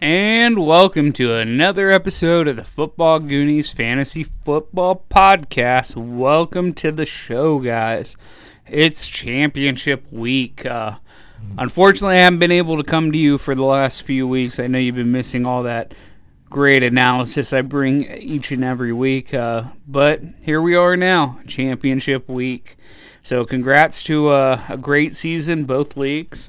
and welcome to another episode of the Football Goonies Fantasy Football Podcast. Welcome to the show, guys. It's championship week. Uh, unfortunately, I haven't been able to come to you for the last few weeks. I know you've been missing all that great analysis I bring each and every week, uh, but here we are now, championship week. So, congrats to uh, a great season, both leagues.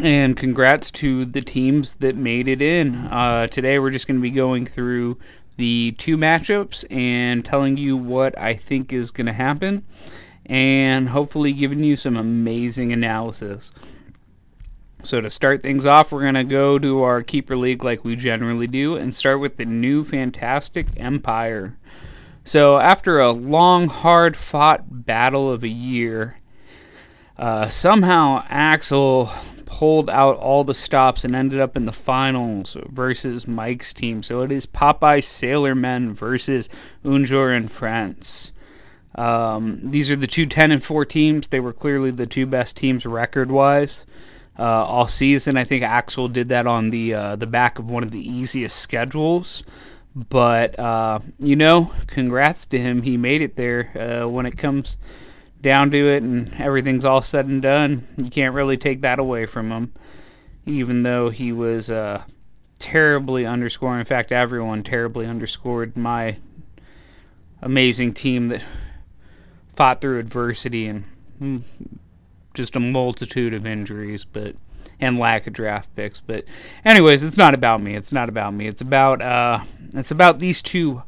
And congrats to the teams that made it in. Uh, today, we're just going to be going through the two matchups and telling you what I think is going to happen, and hopefully giving you some amazing analysis. So, to start things off, we're going to go to our keeper league like we generally do and start with the new Fantastic Empire. So, after a long, hard fought battle of a year, uh, somehow Axel pulled out all the stops and ended up in the finals versus Mike's team. So it is Popeye Sailormen versus Unjor and France. Um, these are the two 10 and 4 teams. They were clearly the two best teams record wise uh, all season. I think Axel did that on the uh, the back of one of the easiest schedules. But uh, you know, congrats to him. He made it there. Uh, when it comes down to it and everything's all said and done, you can't really take that away from him. Even though he was uh, terribly underscored. In fact, everyone terribly underscored my amazing team that fought through adversity and mm, just a multitude of injuries, but and lack of draft picks. But anyways, it's not about me. It's not about me. It's about uh, it's about these two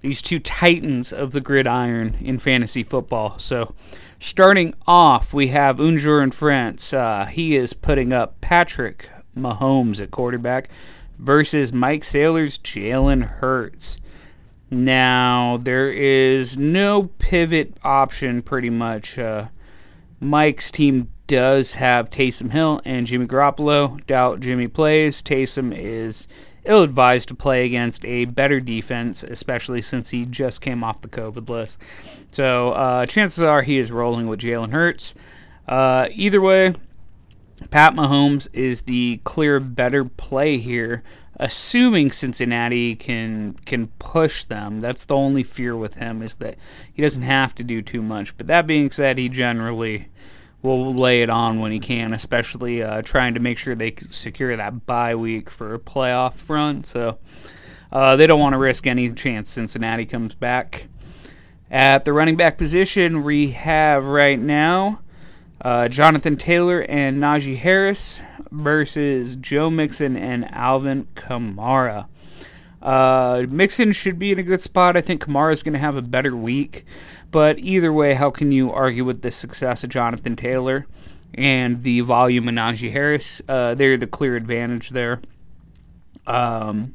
these two titans of the gridiron in fantasy football. So, starting off, we have Unjur in France. Uh, he is putting up Patrick Mahomes at quarterback versus Mike Saylor's Jalen Hurts. Now, there is no pivot option pretty much. Uh, Mike's team does have Taysom Hill and Jimmy Garoppolo. Doubt Jimmy plays. Taysom is ill advised to play against a better defense, especially since he just came off the COVID list. So uh, chances are he is rolling with Jalen Hurts. Uh, either way, Pat Mahomes is the clear better play here, assuming Cincinnati can can push them. That's the only fear with him is that he doesn't have to do too much. But that being said, he generally will lay it on when he can, especially uh, trying to make sure they secure that bye week for a playoff run. So uh, they don't want to risk any chance Cincinnati comes back. At the running back position, we have right now uh, Jonathan Taylor and Najee Harris versus Joe Mixon and Alvin Kamara. Uh, Mixon should be in a good spot. I think Kamara is going to have a better week. But either way, how can you argue with the success of Jonathan Taylor and the volume of Najee Harris? Uh, they're the clear advantage there. Um,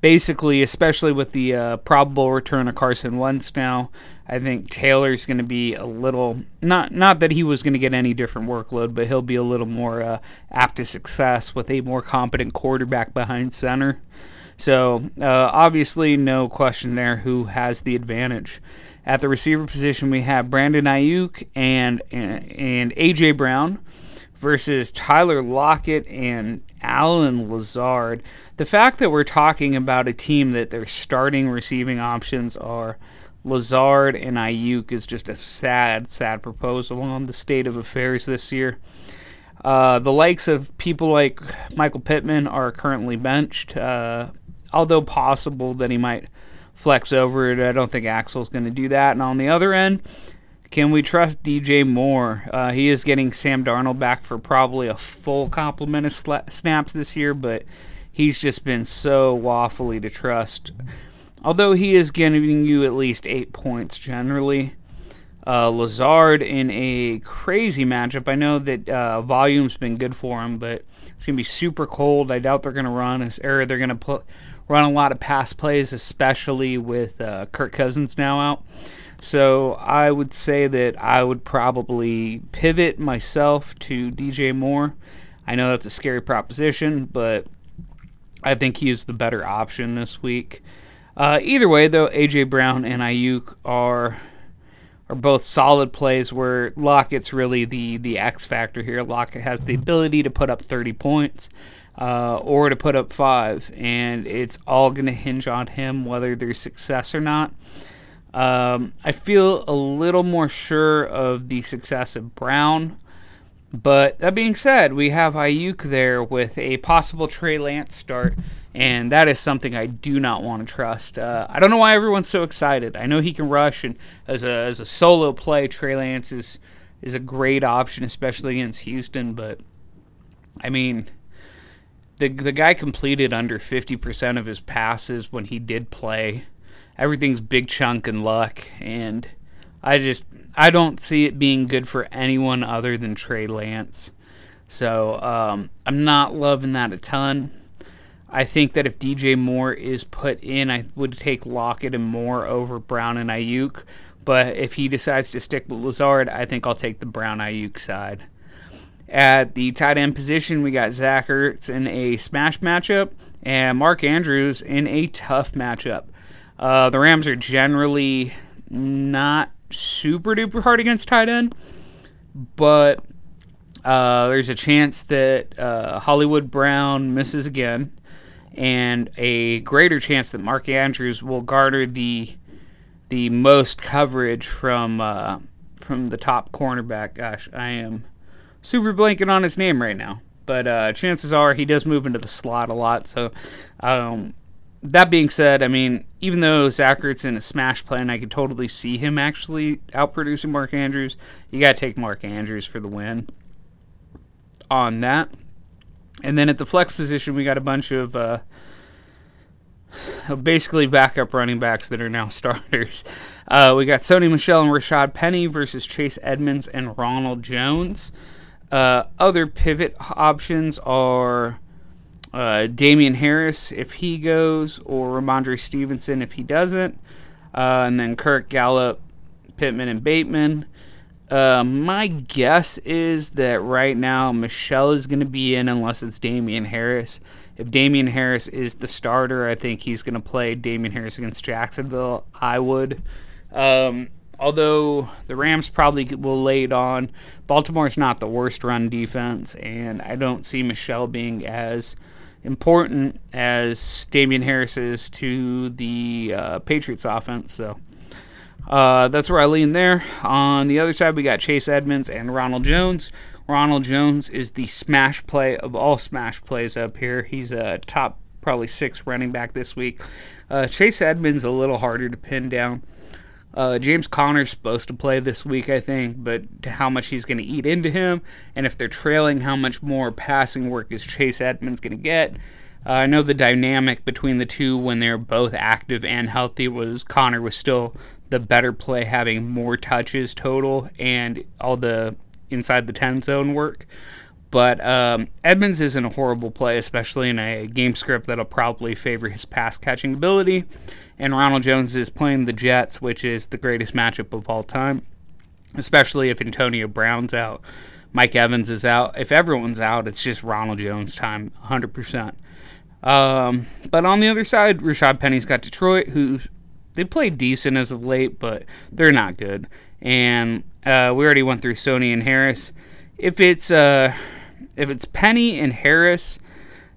basically, especially with the uh, probable return of Carson Wentz now, I think Taylor's going to be a little not not that he was going to get any different workload, but he'll be a little more uh, apt to success with a more competent quarterback behind center. So uh, obviously, no question there who has the advantage. At the receiver position, we have Brandon Aiyuk and and AJ Brown versus Tyler Lockett and Allen Lazard. The fact that we're talking about a team that their starting receiving options are Lazard and Aiyuk is just a sad, sad proposal on the state of affairs this year. Uh, the likes of people like Michael Pittman are currently benched, uh, although possible that he might flex over it. I don't think Axel's going to do that. And on the other end, can we trust DJ Moore? Uh, he is getting Sam Darnold back for probably a full complement of sla- snaps this year, but he's just been so waffly to trust. Although he is giving you at least eight points generally. Uh, Lazard in a crazy matchup. I know that uh, volume's been good for him, but it's gonna be super cold. I doubt they're gonna run, or they're gonna put run a lot of pass plays, especially with uh, Kirk Cousins now out. So I would say that I would probably pivot myself to DJ Moore. I know that's a scary proposition, but I think he is the better option this week. Uh, either way, though, AJ Brown and Aiyuk are are both solid plays. Where Lockett's really the the X factor here. Lockett has the ability to put up 30 points. Uh, or to put up five, and it's all going to hinge on him whether there's success or not. Um, I feel a little more sure of the success of Brown. But that being said, we have Aiyuk there with a possible Trey Lance start, and that is something I do not want to trust. Uh, I don't know why everyone's so excited. I know he can rush, and as a as a solo play, Trey Lance is is a great option, especially against Houston. But I mean, the the guy completed under fifty percent of his passes when he did play. Everything's big chunk and luck, and I just I don't see it being good for anyone other than Trey Lance. So um, I'm not loving that a ton. I think that if DJ Moore is put in, I would take Lockett and Moore over Brown and Aiyuk. But if he decides to stick with Lazard, I think I'll take the Brown Aiyuk side. At the tight end position, we got Zach Ertz in a smash matchup and Mark Andrews in a tough matchup. Uh, the Rams are generally not super duper hard against tight end, but uh, there's a chance that uh, Hollywood Brown misses again, and a greater chance that Mark Andrews will garner the the most coverage from uh, from the top cornerback. Gosh, I am super blanking on his name right now, but uh, chances are he does move into the slot a lot. So um, that being said, I mean, even though Zach Ertz in a smash play, and I could totally see him actually outproducing Mark Andrews, you got to take Mark Andrews for the win on that. And then at the flex position, we got a bunch of uh, basically backup running backs that are now starters. Uh, we got Sony Michel and Rashad Penny versus Chase Edmonds and Ronald Jones. Uh, other pivot options are uh, Damien Harris if he goes, or Rhamondre Stevenson if he doesn't, uh, and then Kirk Gallup, Pittman, and Bateman. Uh, my guess is that right now Michel is going to be in unless it's Damien Harris. If Damien Harris is the starter, I think he's going to play Damien Harris against Jacksonville. I would. Um, although the Rams probably will lay it on, Baltimore's not the worst run defense, and I don't see Michel being as important as Damien Harris is to the uh, Patriots offense. So uh, that's where I lean there. On the other side, we got Chase Edmonds and Ronald Jones. Ronald Jones is the smash play of all smash plays up here. He's a top probably six running back this week. Uh, Chase Edmonds a little harder to pin down. Uh, James Conner's supposed to play this week, I think, but how much he's going to eat into him, and if they're trailing, how much more passing work is Chase Edmonds going to get? Uh, I know the dynamic between the two when they're both active and healthy was Conner was still the better play, having more touches total and all the inside the 10 zone work. But um, Edmonds isn't a horrible play, especially in a game script that'll probably favor his pass catching ability and Ronald Jones is playing the Jets, which is the greatest matchup of all time, especially if Antonio Brown's out. Mike Evans is out. If everyone's out, it's just Ronald Jones time, 100%. Um, but on the other side, Rashad Penny's got Detroit, who they played decent as of late, but they're not good. And uh, we already went through Sony and Harris. If it's uh, if it's Penny and Harris,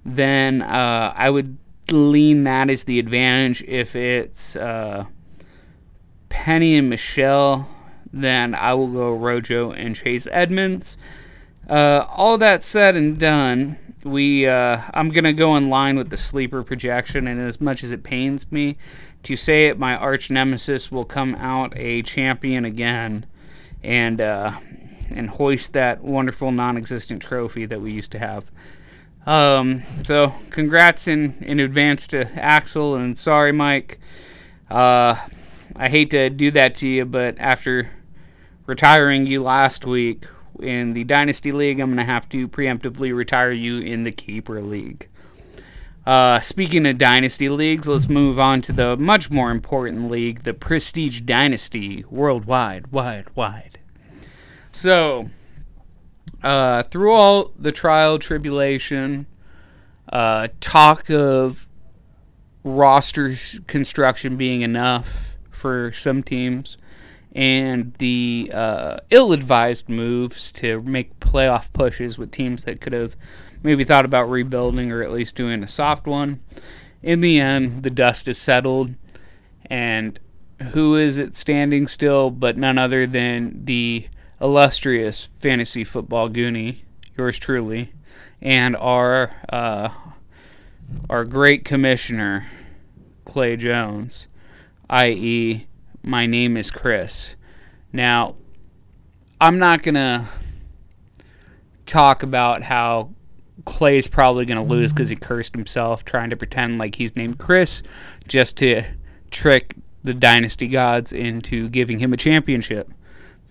then uh, I would lean that as the advantage. If it's uh, Penny and Michel, then I will go Rojo and Chase Edmonds. Uh, all that said and done, we uh, I'm gonna go in line with the sleeper projection, and as much as it pains me to say it, my arch nemesis will come out a champion again, and uh, and hoist that wonderful non-existent trophy that we used to have. Um, so congrats in, in advance to Axel and sorry, Mike. Uh, I hate to do that to you, but after retiring you last week in the Dynasty League, I'm going to have to preemptively retire you in the Keeper League. Uh, speaking of Dynasty Leagues, let's move on to the much more important league, the Prestige Dynasty, worldwide, wide, wide. So, uh, through all the trial tribulation, uh, talk of roster construction being enough for some teams, and the uh, ill-advised moves to make playoff pushes with teams that could have maybe thought about rebuilding or at least doing a soft one. In the end, the dust is settled, and who is it standing still but none other than the illustrious fantasy football goonie, yours truly, and our uh, our great commissioner, Clay Jones, i.e., my name is Chris. Now, I'm not gonna talk about how Clay's probably going to lose because he cursed himself trying to pretend like he's named Chris just to trick the Dynasty gods into giving him a championship.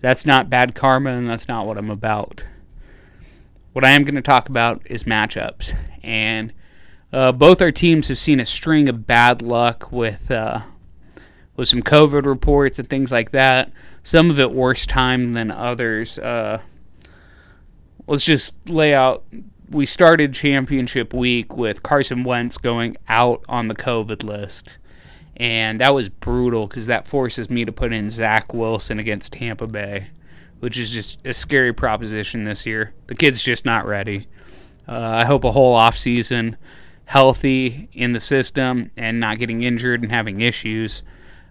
That's not bad karma, and that's not what I'm about. What I am going to talk about is matchups. And uh, both our teams have seen a string of bad luck with, uh, with some COVID reports and things like that. Some of it worse time than others. Uh, let's just lay out. We started championship week with Carson Wentz going out on the COVID list. And that was brutal because that forces me to put in Zach Wilson against Tampa Bay, which is just a scary proposition this year. The kid's just not ready. Uh, I hope a whole offseason healthy in the system and not getting injured and having issues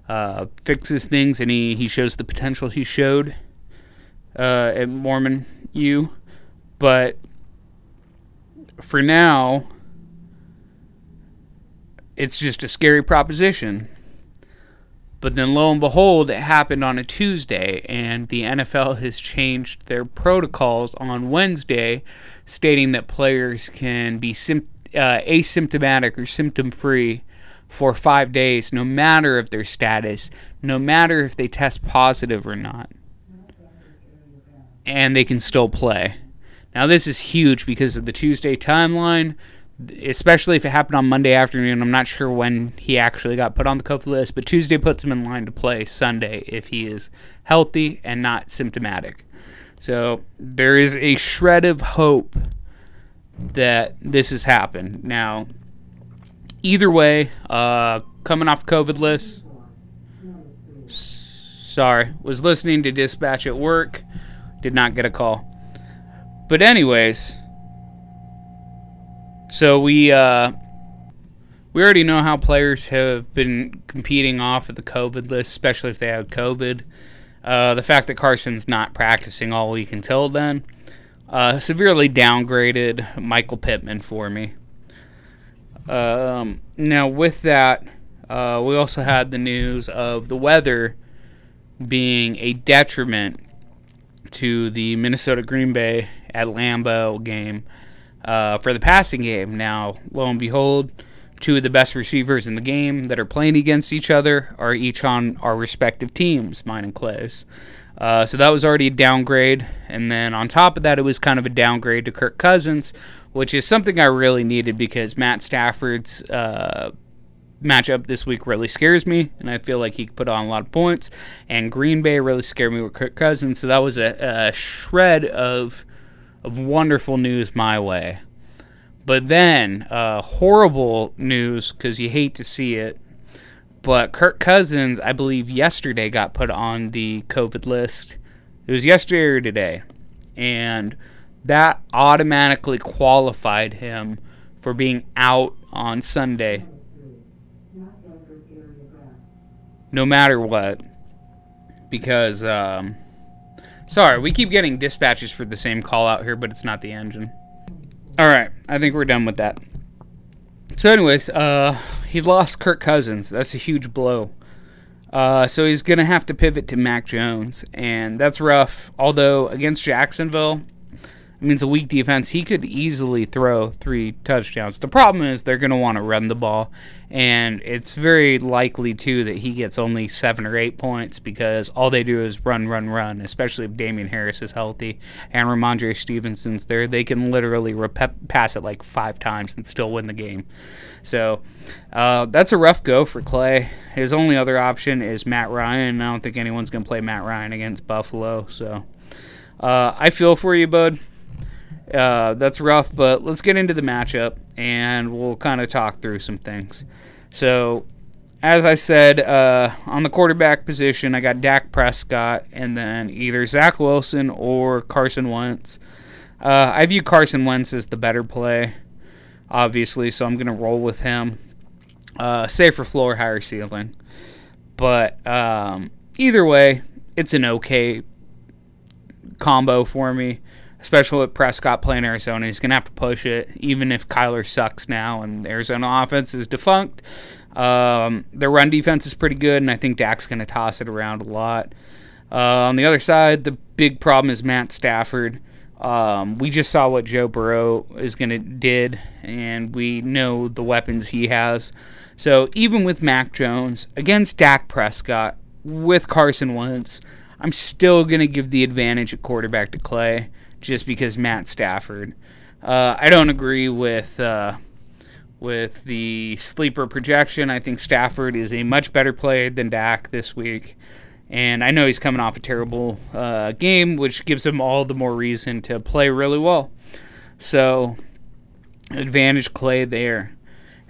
uh, fixes things and he, he shows the potential he showed uh, at Mormon U. But for now, it's just a scary proposition. But then lo and behold, it happened on a Tuesday, and the NFL has changed their protocols on Wednesday, stating that players can be sim- uh, asymptomatic or symptom free for five days, no matter of their status, no matter if they test positive or not. And they can still play. Now, this is huge because of the Tuesday timeline, especially if it happened on Monday afternoon. I'm not sure when he actually got put on the COVID list, but Tuesday puts him in line to play Sunday if he is healthy and not symptomatic. So there is a shred of hope that this has happened. Now, either way, uh, coming off COVID list, sorry, was listening to dispatch at work, did not get a call. But anyways, so we uh, we already know how players have been competing off of the COVID list, especially if they have COVID. Uh, the fact that Carson's not practicing all week until then uh, severely downgraded Michael Pittman for me. Um, now, with that, uh, we also had the news of the weather being a detriment to the Minnesota Green Bay at Lambeau game uh, for the passing game. Now, lo and behold, two of the best receivers in the game that are playing against each other are each on our respective teams, mine and Clay's. Uh, so that was already a downgrade. And then on top of that, it was kind of a downgrade to Kirk Cousins, which is something I really needed because Matt Stafford's uh, matchup this week really scares me, and I feel like he could put on a lot of points. And Green Bay really scared me with Kirk Cousins, so that was a, a shred of of wonderful news my way. But then, uh, horrible news because you hate to see it. But Kirk Cousins, I believe, yesterday got put on the COVID list. It was yesterday or today. And that automatically qualified him for being out on Sunday. No matter what. Because, um, Sorry, we keep getting dispatches for the same call out here, but it's not the engine. Alright, I think we're done with that. So, anyways, uh, he lost Kirk Cousins. That's a huge blow. Uh, so he's to have to pivot to Mac Jones, and that's rough. Although, against Jacksonville, it means a weak defense. He could easily throw three touchdowns. The problem is they're going to want to run the ball, and it's very likely too that he gets only seven or eight points because all they do is run, run, run. Especially if Damien Harris is healthy and Rhamondre Stevenson's there, they can literally rep- pass it like five times and still win the game. So uh, that's a rough go for Clay. His only other option is Matt Ryan. I don't think anyone's going to play Matt Ryan against Buffalo. So uh, I feel for you, bud. Uh, that's rough, but let's get into the matchup and we'll kind of talk through some things. So, as I said, uh, on the quarterback position, I got Dak Prescott and then either Zach Wilson or Carson Wentz. Uh, I view Carson Wentz as the better play, obviously, so I'm going to roll with him. Uh, safer floor, higher ceiling. But um, either way, it's an okay combo for me, especially with Prescott playing Arizona. He's going to have to push it, even if Kyler sucks now and Arizona offense is defunct. Um, their run defense is pretty good, and I think Dak's going to toss it around a lot. Uh, on the other side, the big problem is Matt Stafford. Um, we just saw what Joe Burrow is going to did, and we know the weapons he has. So even with Mac Jones against Dak Prescott with Carson Wentz, I'm still going to give the advantage at quarterback to Clay just because Matt Stafford. Uh, I don't agree with uh, with the sleeper projection. I think Stafford is a much better player than Dak this week. And I know he's coming off a terrible uh, game, which gives him all the more reason to play really well. So, advantage Clay there.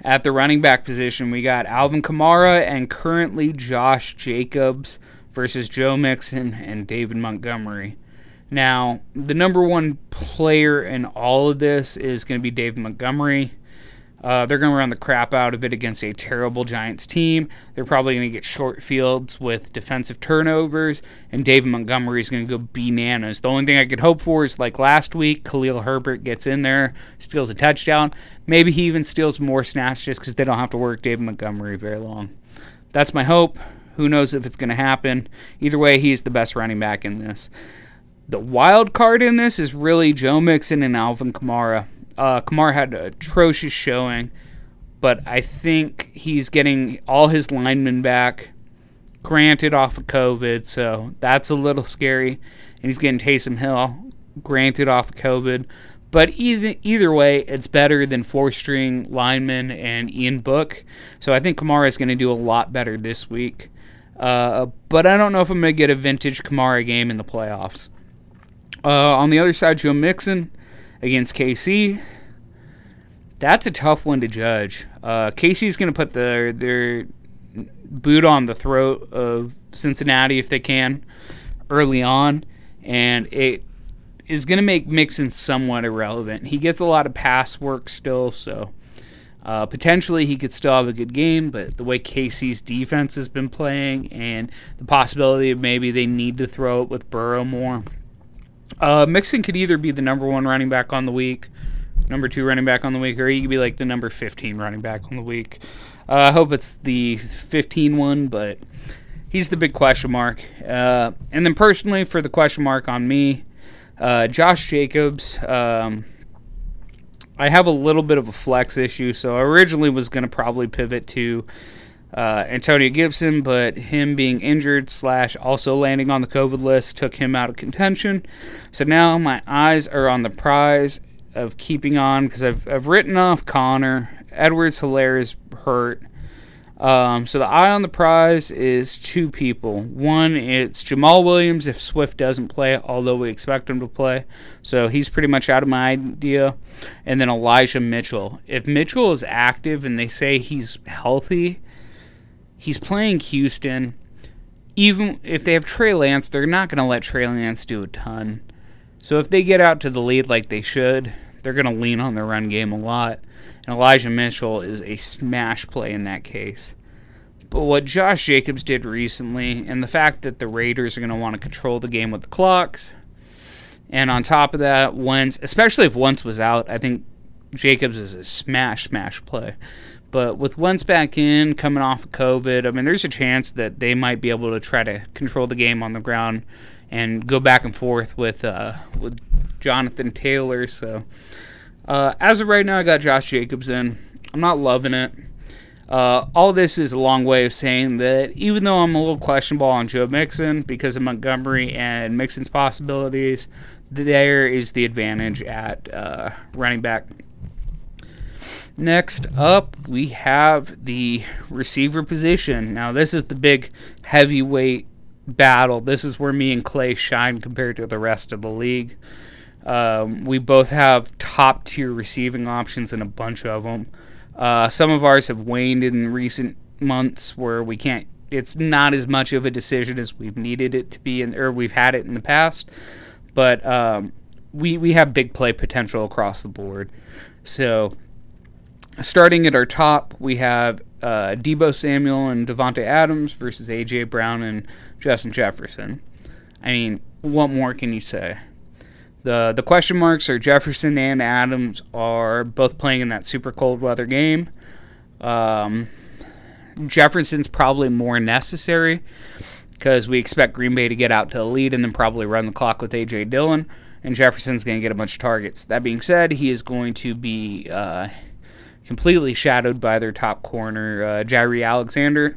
At the running back position, we got Alvin Kamara and currently Josh Jacobs versus Joe Mixon and David Montgomery. Now, the number one player in all of this is going to be David Montgomery. Uh, they're going to run the crap out of it against a terrible Giants team. They're probably going to get short fields with defensive turnovers, and David Montgomery is going to go bananas. The only thing I could hope for is like last week, Khalil Herbert gets in there, steals a touchdown. Maybe he even steals more snaps just because they don't have to work David Montgomery very long. That's my hope. Who knows if it's going to happen? Either way, he's the best running back in this. The wild card in this is really Joe Mixon and Alvin Kamara. Uh, Kamara had an atrocious showing, but I think he's getting all his linemen back, granted off of COVID, so that's a little scary. And he's getting Taysom Hill, granted off of COVID. But either either way, it's better than four string lineman and Ian Book. So I think Kamara is going to do a lot better this week. Uh, but I don't know if I'm going to get a vintage Kamara game in the playoffs. Uh, on the other side, Joe Mixon against KC. That's a tough one to judge. Uh, KC's going to put their their boot on the throat of Cincinnati if they can early on, and it is going to make Mixon somewhat irrelevant. He gets a lot of pass work still, so uh, potentially he could still have a good game. But the way Casey's defense has been playing, and the possibility of maybe they need to throw it with Burrow more uh, Mixon could either be the number one running back on the week, number two running back on the week, or he could be like the number 15 running back on the week. Uh, I hope it's the 15 one, but he's the big question mark. Uh, and then personally, for the question mark on me, uh, Josh Jacobs. Um, I have a little bit of a flex issue, so I originally was going to probably pivot to uh, Antonio Gibson, but him being injured slash also landing on the COVID list took him out of contention. So now my eyes are on the prize of keeping on because I've, I've written off Conner. Edwards Helaire is hurt. Um, so the eye on the prize is two people. One, it's Jamaal Williams if Swift doesn't play, although we expect him to play. So he's pretty much out of my idea. And then Elijah Mitchell. If Mitchell is active and they say he's healthy, He's playing Houston. Even if they have Trey Lance, they're not going to let Trey Lance do a ton. So if they get out to the lead like they should, they're going to lean on the run game a lot. And Elijah Mitchell is a smash play in that case. But what Josh Jacobs did recently, and the fact that the Raiders are going to want to control the game with the clocks, and on top of that, Wentz, especially if Wentz was out, I think Jacobs is a smash, smash play. But with Wentz back in, coming off of COVID, I mean, there's a chance that they might be able to try to control the game on the ground and go back and forth with uh, with Jonathan Taylor. So uh, as of right now, I got Josh Jacobs in. I'm not loving it. Uh, all this is a long way of saying that even though I'm a little questionable on Joe Mixon because of Montgomery and Mixon's possibilities, there is the advantage at uh, running back. Next up, we have the receiver position. Now, this is the big heavyweight battle. This is where me and Clay shine compared to the rest of the league. Um, we both have top tier receiving options and a bunch of them. Uh, some of ours have waned in recent months where we can't. It's not as much of a decision as we've needed it to be, in, or we've had it in the past. But um, we we have big play potential across the board. So starting at our top, we have uh, Deebo Samuel and Davante Adams versus AJ Brown and Justin Jefferson. I mean, what more can you say? The the question marks are Jefferson and Adams are both playing in that super cold weather game. Um, Jefferson's probably more necessary because we expect Green Bay to get out to the lead and then probably run the clock with AJ Dillon, and Jefferson's going to get a bunch of targets. That being said, he is going to be uh, completely shadowed by their top corner, uh, Jaire Alexander.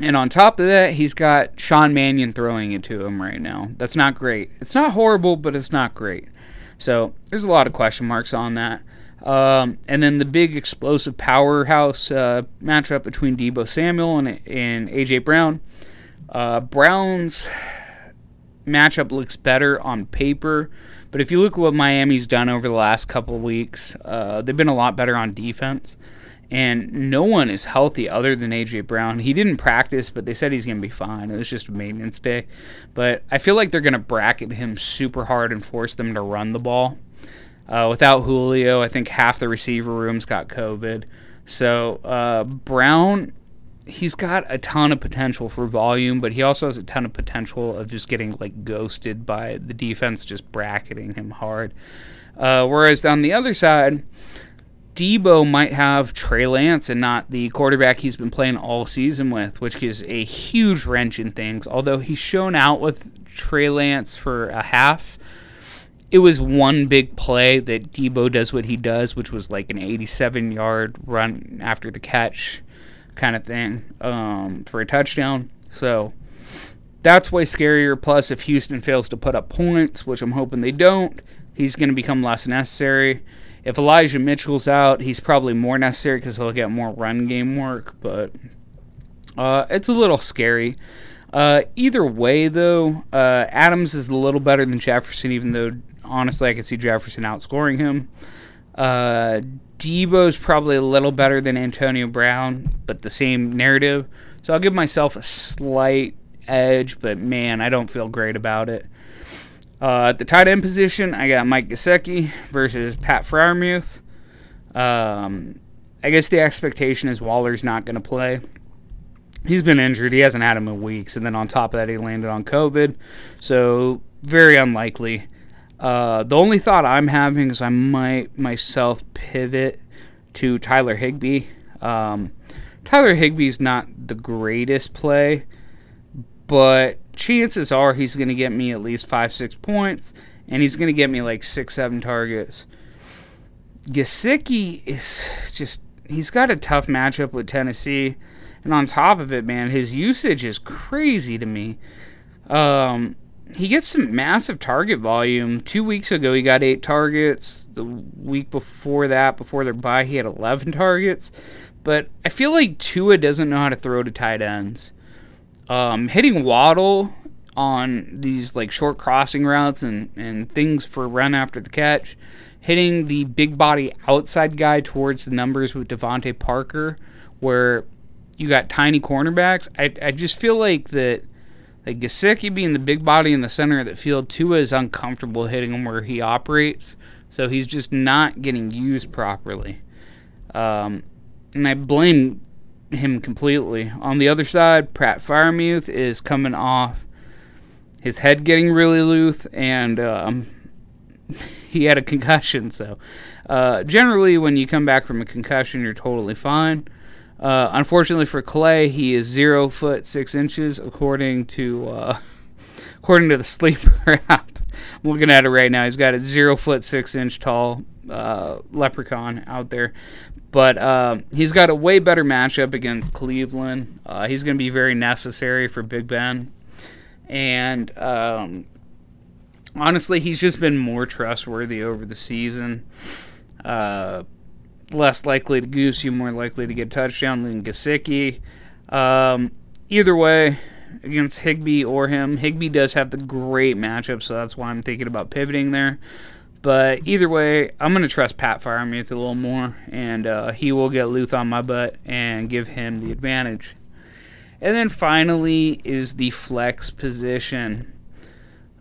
And on top of that, he's got Sean Mannion throwing it to him right now. That's not great. It's not horrible, but it's not great. So there's a lot of question marks on that. Um, and then the big explosive powerhouse uh, matchup between Deebo Samuel and, and AJ Brown. Uh, Brown's matchup looks better on paper, but if you look at what Miami's done over the last couple weeks, uh, they've been a lot better on defense and no one is healthy other than AJ Brown. He didn't practice, but they said he's going to be fine. It was just a maintenance day. But I feel like they're going to bracket him super hard and force them to run the ball. Uh, without Julio, I think half the receiver rooms got COVID. So uh, Brown, he's got a ton of potential for volume, but he also has a ton of potential of just getting like ghosted by the defense, just bracketing him hard. Uh, whereas on the other side, Deebo might have Trey Lance and not the quarterback he's been playing all season with, which is a huge wrench in things. Although he's shown out with Trey Lance for a half, it was one big play that Deebo does what he does, which was like an 87 yard run after the catch kind of thing um, for a touchdown. So that's way scarier. Plus, if Houston fails to put up points, which I'm hoping they don't, he's going to become less necessary. If Elijah Mitchell's out, he's probably more necessary because he'll get more run game work, but uh, it's a little scary. Uh, either way, though, uh, Adams is a little better than Jefferson, even though honestly I could see Jefferson outscoring him. Uh, Deebo's probably a little better than Antonio Brown, but the same narrative. So I'll give myself a slight edge, but man, I don't feel great about it. Uh, at the tight end position, I got Mike Gesicki versus Pat Freiermuth. Um, I guess the expectation is Waller's not going to play. He's been injured. He hasn't had him in weeks. And then on top of that, he landed on COVID. So, very unlikely. Uh, the only thought I'm having is I might myself pivot to Tyler Higbee. Um, Tyler Higbee's not the greatest play, but chances are he's going to get me at least five, six points, and he's going to get me like six, seven targets. Gesicki is just, he's got a tough matchup with Tennessee. And on top of it, man, his usage is crazy to me. Um, he gets some massive target volume. Two weeks ago, he got eight targets. The week before that, before their bye, he had 11 targets. But I feel like Tua doesn't know how to throw to tight ends. Um, hitting Waddle on these like short crossing routes and, and things for run after the catch, hitting the big body outside guy towards the numbers with DeVante Parker, where you got tiny cornerbacks. I, I just feel like that like Gesicki being the big body in the center of the field, Tua is uncomfortable hitting him where he operates, so he's just not getting used properly. Um, and I blame him completely. On the other side, Pat Freiermuth is coming off his head getting really loose, and um, he had a concussion. So, uh, generally, when you come back from a concussion, you're totally fine. Uh, unfortunately for Clay, he is zero foot six inches, according to uh, according to the sleeper app. I'm looking at it right now. He's got a zero foot six inch tall uh, leprechaun out there. But uh, he's got a way better matchup against Cleveland. Uh, he's going to be very necessary for Big Ben. And um, honestly, he's just been more trustworthy over the season. Less likely to goose you, more likely to get touchdown than Gesicki. Um, either way, against Higbee or him, Higbee does have the great matchup, so that's why I'm thinking about pivoting there. But either way, I'm going to trust Pat Freiermuth a little more, and uh, he will get Luth on my butt and give him the advantage. And then finally is the flex position.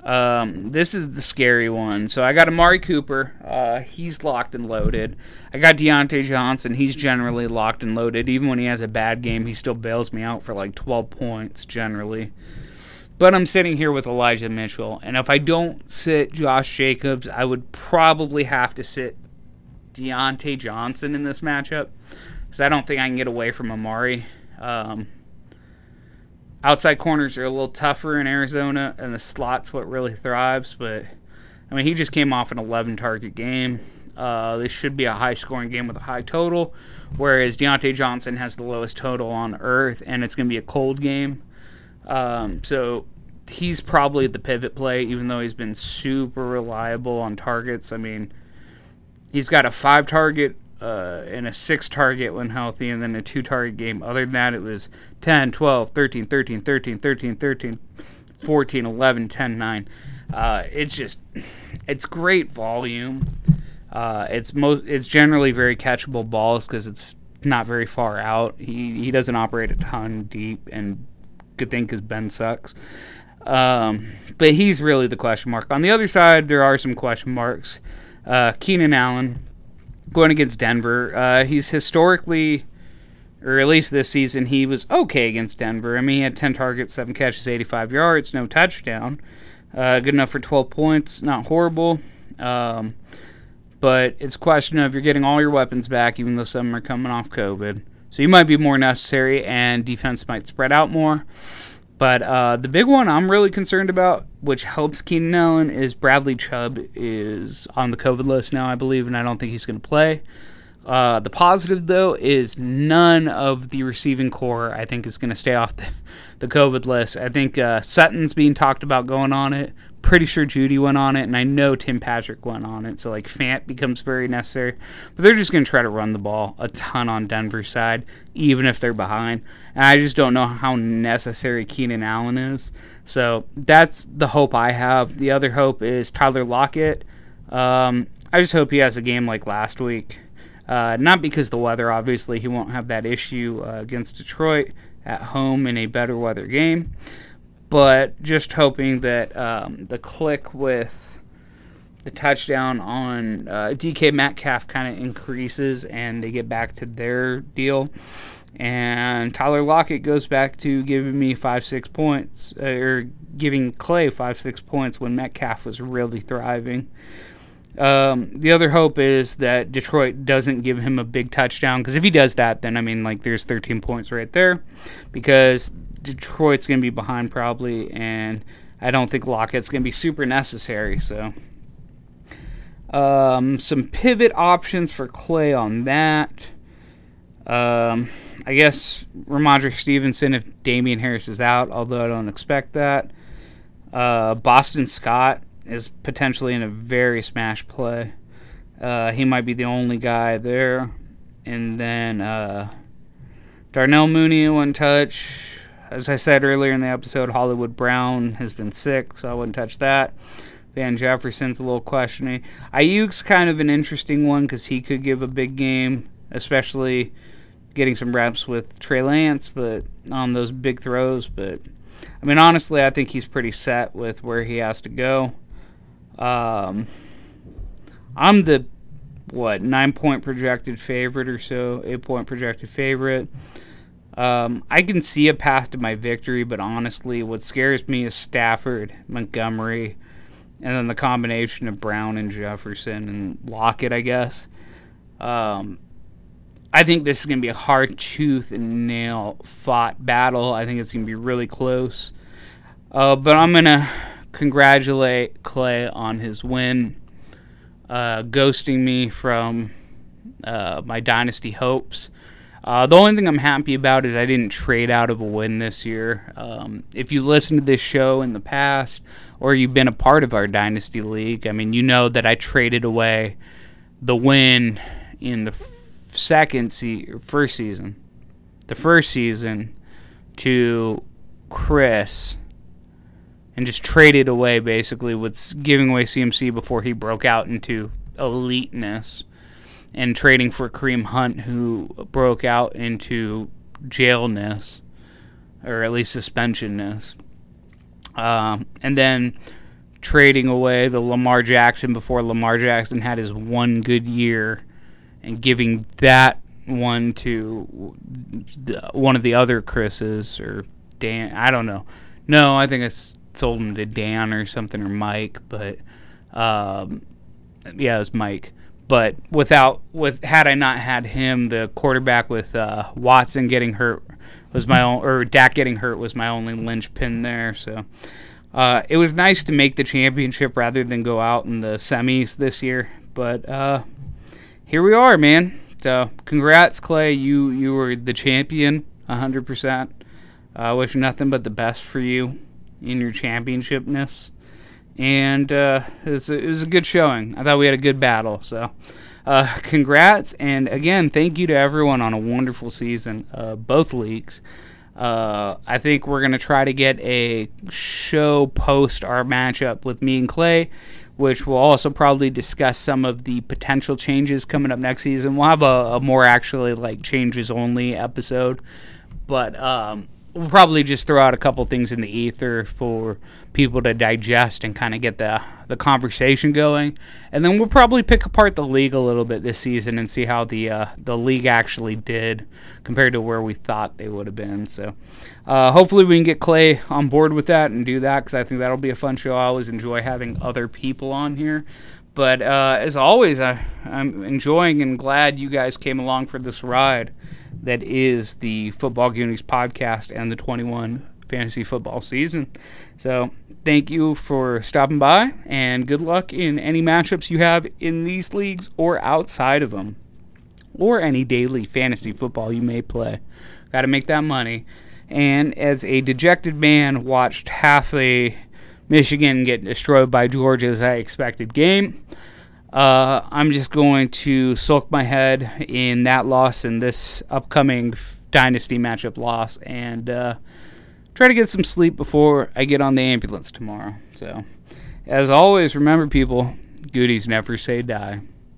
Um, this is the scary one. So I got Amari Cooper. Uh, he's locked and loaded. I got Diontae Johnson. He's generally locked and loaded. Even when he has a bad game, he still bails me out for like 12 points generally. But I'm sitting here with Elijah Mitchell. And if I don't sit Josh Jacobs, I would probably have to sit Diontae Johnson in this matchup. Because I don't think I can get away from Amari. Um, outside corners are a little tougher in Arizona, and the slot's what really thrives. But I mean, he just came off an 11 target game. Uh, this should be a high scoring game with a high total, whereas Diontae Johnson has the lowest total on earth, and it's going to be a cold game. Um, so he's probably the pivot play, even though he's been super reliable on targets. I mean, he's got a five target uh, and a six target when healthy, and then a two target game. Other than that, it was 10, 12, 13, 13, 13, 13, 13, 14, 11, 10, 9. Uh, it's just, it's great volume. Uh, it's most, it's generally very catchable balls because it's not very far out. He he doesn't operate a ton deep, and good thing because Ben sucks. Um, but he's really the question mark. On the other side, there are some question marks. Uh, Keenan Allen going against Denver. Uh, he's historically, or at least this season, he was okay against Denver. I mean, he had 10 targets, 7 catches, 85 yards, no touchdown. Uh, good enough for 12 points. Not horrible. Um, but it's a question of you're getting all your weapons back, even though some are coming off COVID. So you might be more necessary, and defense might spread out more. But uh, the big one I'm really concerned about, which helps Keenan Allen, is Bradley Chubb is on the COVID list now, I believe, and I don't think he's going to play. Uh, the positive, though, is none of the receiving core, I think, is going to stay off the, the, COVID list. I think uh, Sutton's being talked about going on it. Pretty sure Jeudy went on it, and I know Tim Patrick went on it. So, like, Fant becomes very necessary. But they're just going to try to run the ball a ton on Denver's side, even if they're behind. And I just don't know how necessary Keenan Allen is. So, that's the hope I have. The other hope is Tyler Lockett. Um, I just hope he has a game like last week. Uh, not because the weather, obviously, he won't have that issue uh, against Detroit at home in a better weather game. But just hoping that um, the click with the touchdown on uh, DK Metcalf kind of increases and they get back to their deal. And Tyler Lockett goes back to giving me five, six points, uh, or giving Clay five, six points when Metcalf was really thriving. Um, the other hope is that Detroit doesn't give him a big touchdown because if he does that, then I mean, like, there's 13 points right there because Detroit's going to be behind probably, and I don't think Lockett's going to be super necessary. So, um, some pivot options for Clay on that. Um, I guess Rhamondre Stevenson if Damien Harris is out, although I don't expect that. Uh, Boston Scott is potentially in a very smash play. Uh, he might be the only guy there. And then uh, Darnell Mooney, one touch. As I said earlier in the episode, Hollywood Brown has been sick, so I wouldn't touch that. Van Jefferson's a little questioning. Aiyuk's kind of an interesting one because he could give a big game, especially getting some reps with Trey Lance, but on those big throws. But I mean, honestly, I think he's pretty set with where he has to go. Um, I'm the what nine point projected favorite or so, eight point projected favorite. Um, I can see a path to my victory, but honestly, what scares me is Stafford, Montgomery, and then the combination of Brown and Jefferson and Lockett, I guess. Um, I think this is going to be a hard tooth and nail fought battle. I think it's going to be really close. Uh, but I'm going to congratulate Clay on his win, uh, ghosting me from uh, my dynasty hopes. Uh, the only thing I'm happy about is I didn't trade out of a win this year. Um, if you listen to this show in the past, or you've been a part of our dynasty league, I mean, you know that I traded away the win in the second se- first season, the first season, to Chris and just traded away basically with giving away CMC before he broke out into eliteness and trading for Kareem Hunt who broke out into jailness or at least suspensionness. Um, and then trading away the Lamar Jackson before Lamar Jackson had his one good year and giving that one to the, one of the other Chris's or Dan. I don't know. No, I think I sold him to Dan or something or Mike, but um, yeah, it was Mike. But without with had I not had him, the quarterback with uh, Watson getting hurt was my own, or Dak getting hurt was my only linchpin there. So uh, it was nice to make the championship rather than go out in the semis this year. But uh, here we are, man. So congrats, Clay. You you were the champion, hundred percent. I wish nothing but the best for you in your championshipness. And uh, it, was a, it was a good showing. I thought we had a good battle. So, uh, congrats. And again, thank you to everyone on a wonderful season, uh, both leagues. Uh, I think we're going to try to get a show post our matchup with me and Clay, which we'll also probably discuss some of the potential changes coming up next season. We'll have a, a more actually like changes only episode. But um, we'll probably just throw out a couple things in the ether for people to digest and kind of get the the conversation going, and then we'll probably pick apart the league a little bit this season and see how the uh, the league actually did compared to where we thought they would have been. So, uh, hopefully, we can get Clay on board with that and do that because I think that'll be a fun show. I always enjoy having other people on here. But uh, as always, I, I'm enjoying and glad you guys came along for this ride that is the Football Goonies podcast and the 21 fantasy football season. So, thank you for stopping by and good luck in any matchups you have in these leagues or outside of them, or any daily fantasy football you may play. Got to make that money. And as a dejected man watched half a Michigan get destroyed by Georgia as I expected game, uh, I'm just going to sulk my head in that loss and this upcoming dynasty matchup loss and uh, try to get some sleep before I get on the ambulance tomorrow. So, as always, remember, people, Goonies never say die.